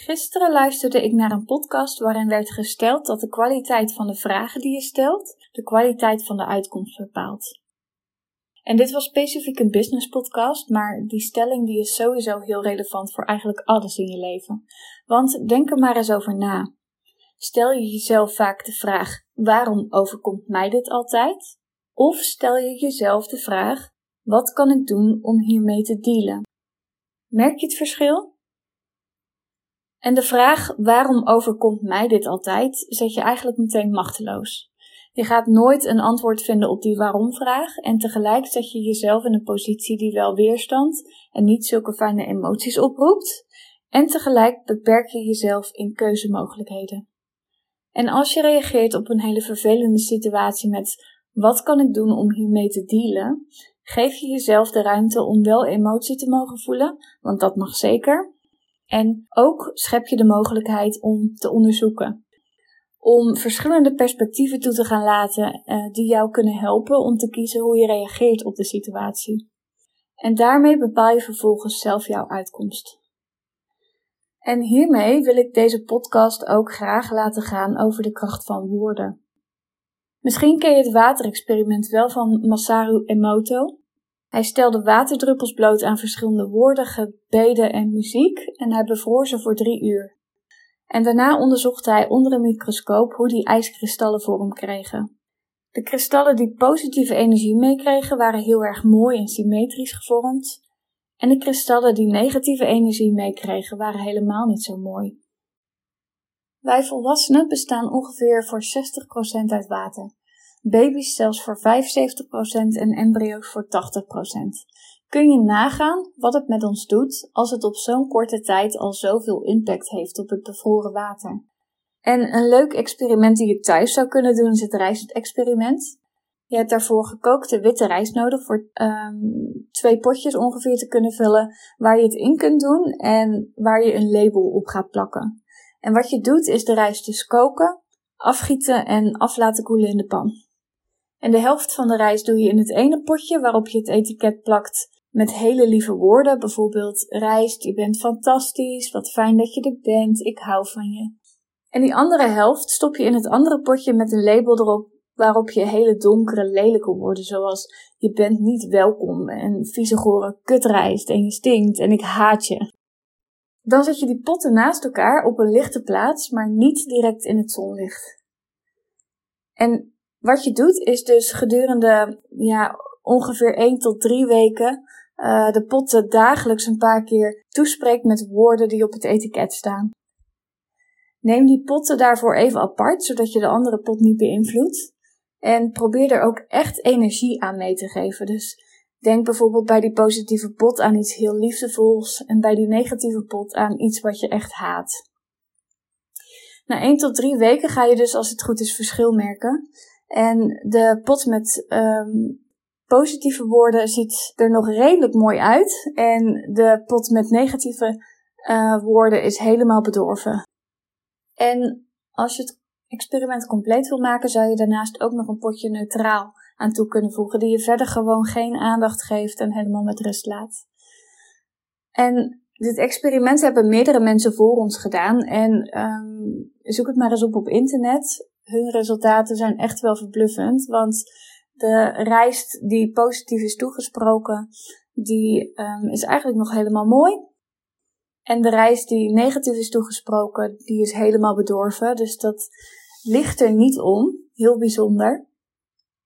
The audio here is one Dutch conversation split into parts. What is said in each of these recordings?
Gisteren luisterde ik naar een podcast waarin werd gesteld dat de kwaliteit van de vragen die je stelt de kwaliteit van de uitkomst bepaalt. En dit was specifiek een business podcast, maar die stelling die is sowieso heel relevant voor eigenlijk alles in je leven. Want denk er maar eens over na. Stel je jezelf vaak de vraag: waarom overkomt mij dit altijd? Of stel je jezelf de vraag: wat kan ik doen om hiermee te dealen? Merk je het verschil? En de vraag waarom overkomt mij dit altijd, zet je eigenlijk meteen machteloos. Je gaat nooit een antwoord vinden op die waarom-vraag en tegelijk zet je jezelf in een positie die wel weerstand en niet zulke fijne emoties oproept. En tegelijk beperk je jezelf in keuzemogelijkheden. En als je reageert op een hele vervelende situatie met wat kan ik doen om hiermee te dealen, geef je jezelf de ruimte om wel emotie te mogen voelen, want dat mag zeker. En ook schep je de mogelijkheid om te onderzoeken. Om verschillende perspectieven toe te gaan laten uh, die jou kunnen helpen om te kiezen hoe je reageert op de situatie. En daarmee bepaal je vervolgens zelf jouw uitkomst. En hiermee wil ik deze podcast ook graag laten gaan over de kracht van woorden. Misschien ken je het waterexperiment wel van Masaru Emoto. Hij stelde waterdruppels bloot aan verschillende woorden, gebeden en muziek en hij bevroor ze voor drie uur. En daarna onderzocht hij onder een microscoop hoe die ijskristallen vorm kregen. De kristallen die positieve energie meekregen waren heel erg mooi en symmetrisch gevormd. En de kristallen die negatieve energie meekregen waren helemaal niet zo mooi. Wij volwassenen bestaan ongeveer voor 60% uit water baby's zelfs voor 75% en embryo's voor 80%. Kun je nagaan wat het met ons doet als het op zo'n korte tijd al zoveel impact heeft op het bevroren water? En een leuk experiment die je thuis zou kunnen doen is het rijstexperiment. Je hebt daarvoor gekookte witte rijst nodig voor um, twee potjes ongeveer te kunnen vullen, waar je het in kunt doen en waar je een label op gaat plakken. En wat je doet is de rijst dus koken, afgieten en af laten koelen in de pan. En de helft van de reis doe je in het ene potje waarop je het etiket plakt met hele lieve woorden. Bijvoorbeeld rijst, je bent fantastisch, wat fijn dat je er bent, ik hou van je. En die andere helft stop je in het andere potje met een label erop waarop je hele donkere, lelijke woorden zoals je bent niet welkom en vieze gore kutrijst en je stinkt en ik haat je. Dan zet je die potten naast elkaar op een lichte plaats, maar niet direct in het zonlicht. En wat je doet is dus gedurende ja, ongeveer 1 tot 3 weken uh, de potten dagelijks een paar keer toespreekt met woorden die op het etiket staan. Neem die potten daarvoor even apart, zodat je de andere pot niet beïnvloedt. En probeer er ook echt energie aan mee te geven. Dus denk bijvoorbeeld bij die positieve pot aan iets heel liefdevols en bij die negatieve pot aan iets wat je echt haat. Na 1 tot 3 weken ga je dus als het goed is verschil merken. En de pot met um, positieve woorden ziet er nog redelijk mooi uit. En de pot met negatieve uh, woorden is helemaal bedorven. En als je het experiment compleet wil maken, zou je daarnaast ook nog een potje neutraal aan toe kunnen voegen, die je verder gewoon geen aandacht geeft en helemaal met rust laat. En dit experiment hebben meerdere mensen voor ons gedaan. En um, zoek het maar eens op op internet hun resultaten zijn echt wel verbluffend. Want de rijst die positief is toegesproken, die um, is eigenlijk nog helemaal mooi. En de rijst die negatief is toegesproken, die is helemaal bedorven. Dus dat ligt er niet om. Heel bijzonder.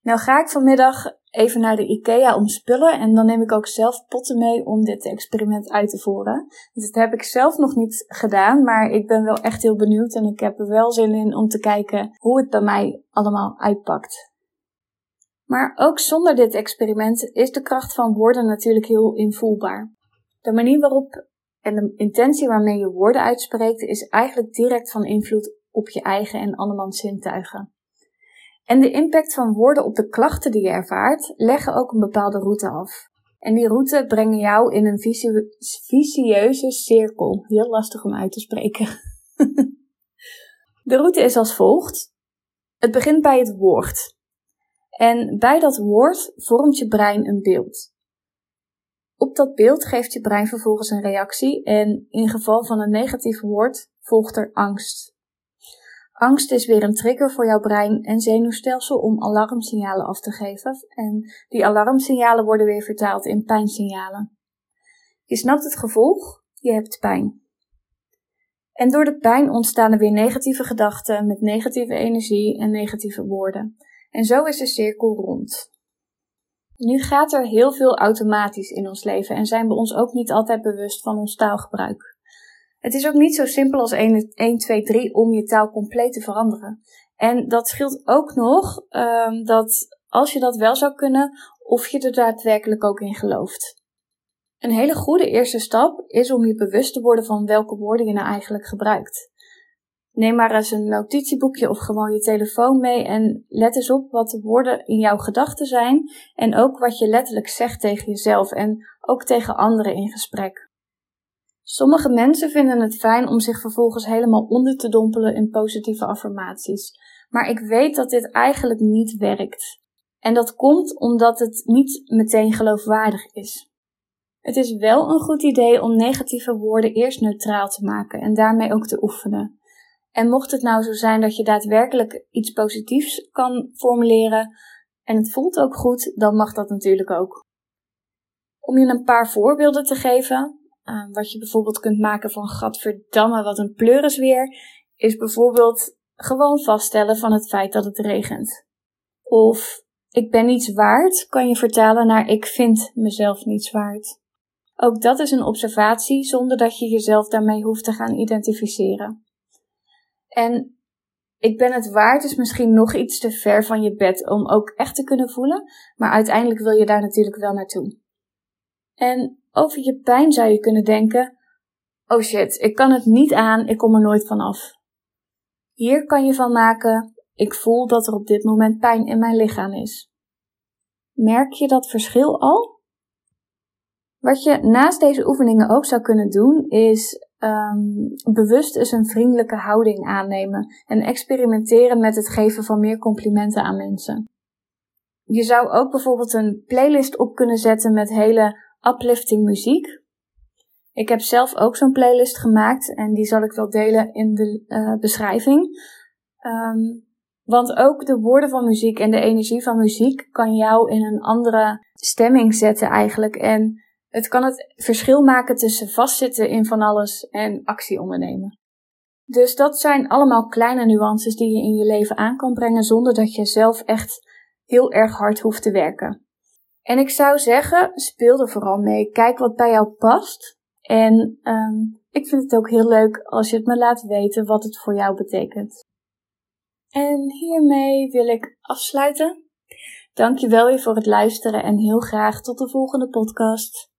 Nou ga ik vanmiddag even naar de IKEA om spullen en dan neem ik ook zelf potten mee om dit experiment uit te voeren. Dus dat heb ik zelf nog niet gedaan, maar ik ben wel echt heel benieuwd en ik heb er wel zin in om te kijken hoe het bij mij allemaal uitpakt. Maar ook zonder dit experiment is de kracht van woorden natuurlijk heel invoelbaar. De manier waarop en de intentie waarmee je woorden uitspreekt is eigenlijk direct van invloed op je eigen en andermans zintuigen. En de impact van woorden op de klachten die je ervaart leggen ook een bepaalde route af. En die route brengen jou in een vicieuze cirkel. Heel lastig om uit te spreken. de route is als volgt. Het begint bij het woord. En bij dat woord vormt je brein een beeld. op dat beeld geeft je brein vervolgens een reactie en in geval van een negatief woord volgt er angst. Angst is weer een trigger voor jouw brein en zenuwstelsel om alarmsignalen af te geven en die alarmsignalen worden weer vertaald in pijnsignalen. Je snapt het gevolg, je hebt pijn. En door de pijn ontstaan er weer negatieve gedachten met negatieve energie en negatieve woorden. En zo is de cirkel rond. Nu gaat er heel veel automatisch in ons leven en zijn we ons ook niet altijd bewust van ons taalgebruik. Het is ook niet zo simpel als 1, 1 2, 3 om je taal compleet te veranderen. En dat scheelt ook nog um, dat als je dat wel zou kunnen, of je er daadwerkelijk ook in gelooft. Een hele goede eerste stap is om je bewust te worden van welke woorden je nou eigenlijk gebruikt. Neem maar eens een notitieboekje of gewoon je telefoon mee en let eens op wat de woorden in jouw gedachten zijn en ook wat je letterlijk zegt tegen jezelf en ook tegen anderen in gesprek. Sommige mensen vinden het fijn om zich vervolgens helemaal onder te dompelen in positieve affirmaties, maar ik weet dat dit eigenlijk niet werkt. En dat komt omdat het niet meteen geloofwaardig is. Het is wel een goed idee om negatieve woorden eerst neutraal te maken en daarmee ook te oefenen. En mocht het nou zo zijn dat je daadwerkelijk iets positiefs kan formuleren en het voelt ook goed, dan mag dat natuurlijk ook. Om je een paar voorbeelden te geven, uh, wat je bijvoorbeeld kunt maken van gadverdamme wat een pleuris weer, is bijvoorbeeld gewoon vaststellen van het feit dat het regent. Of ik ben niets waard, kan je vertalen naar ik vind mezelf niets waard. Ook dat is een observatie zonder dat je jezelf daarmee hoeft te gaan identificeren. En ik ben het waard is misschien nog iets te ver van je bed om ook echt te kunnen voelen, maar uiteindelijk wil je daar natuurlijk wel naartoe. En over je pijn zou je kunnen denken: oh shit, ik kan het niet aan, ik kom er nooit van af. Hier kan je van maken: ik voel dat er op dit moment pijn in mijn lichaam is. Merk je dat verschil al? Wat je naast deze oefeningen ook zou kunnen doen, is um, bewust eens een vriendelijke houding aannemen en experimenteren met het geven van meer complimenten aan mensen. Je zou ook bijvoorbeeld een playlist op kunnen zetten met hele uplifting muziek. Ik heb zelf ook zo'n playlist gemaakt en die zal ik wel delen in de uh, beschrijving. Um, want ook de woorden van muziek en de energie van muziek kan jou in een andere stemming zetten eigenlijk. En het kan het verschil maken tussen vastzitten in van alles en actie ondernemen. Dus dat zijn allemaal kleine nuances die je in je leven aan kan brengen zonder dat je zelf echt heel erg hard hoeft te werken. En ik zou zeggen, speel er vooral mee. Kijk wat bij jou past. En um, ik vind het ook heel leuk als je het me laat weten wat het voor jou betekent. En hiermee wil ik afsluiten. Dankjewel weer voor het luisteren en heel graag tot de volgende podcast.